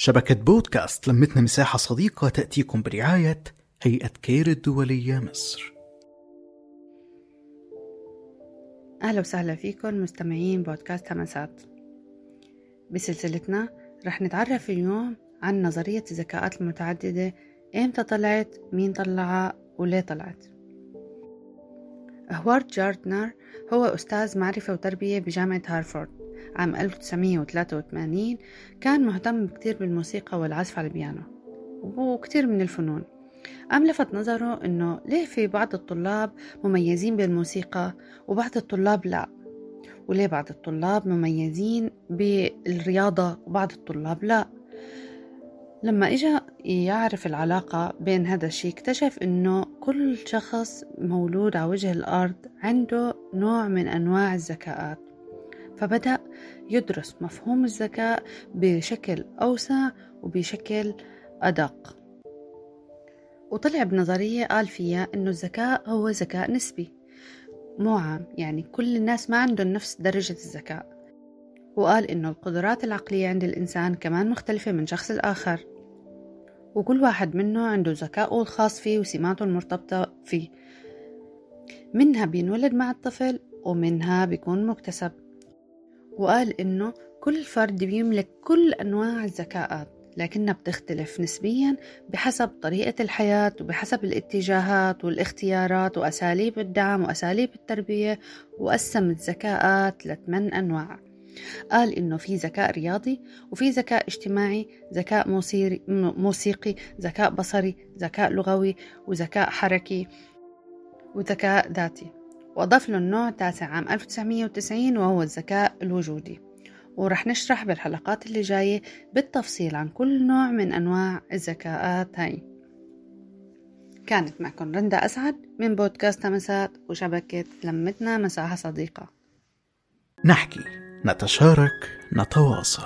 شبكة بودكاست لمتنا مساحة صديقة تأتيكم برعاية هيئة كير الدولية مصر. أهلا وسهلا فيكم مستمعين بودكاست همسات. بسلسلتنا رح نتعرف اليوم عن نظرية الذكاءات المتعددة إمتى طلعت مين طلعها وليه طلعت. هوارد جاردنر هو أستاذ معرفة وتربية بجامعة هارفارد عام 1983 كان مهتم كتير بالموسيقى والعزف على البيانو وكتير من الفنون. قام لفت نظره إنه ليه في بعض الطلاب مميزين بالموسيقى وبعض الطلاب لا؟ وليه بعض الطلاب مميزين بالرياضة وبعض الطلاب لا؟ لما إجا يعرف العلاقة بين هذا الشيء اكتشف إنه كل شخص مولود على وجه الأرض عنده نوع من أنواع الذكاءات. فبدأ يدرس مفهوم الذكاء بشكل أوسع وبشكل أدق. وطلع بنظرية قال فيها إنه الذكاء هو ذكاء نسبي. مو عام يعني كل الناس ما عندهم نفس درجة الذكاء. وقال إنه القدرات العقلية عند الإنسان كمان مختلفة من شخص لآخر. وكل واحد منه عنده ذكاءه الخاص فيه وسماته المرتبطة فيه. منها بينولد مع الطفل ومنها بيكون مكتسب. وقال إنه كل فرد بيملك كل أنواع الذكاءات لكنها بتختلف نسبيا بحسب طريقة الحياة وبحسب الاتجاهات والاختيارات وأساليب الدعم وأساليب التربية وقسم الذكاءات لثمان أنواع. قال إنه في ذكاء رياضي وفي ذكاء اجتماعي ذكاء موسيقي ذكاء بصري ذكاء لغوي وذكاء حركي وذكاء ذاتي. وأضاف له النوع التاسع عام 1990 وهو الذكاء الوجودي. ورح نشرح بالحلقات اللي جاية بالتفصيل عن كل نوع من أنواع الذكاءات هاي كانت معكم رندا أسعد من بودكاست مسات وشبكة لمتنا مساحة صديقة. نحكي نتشارك نتواصل.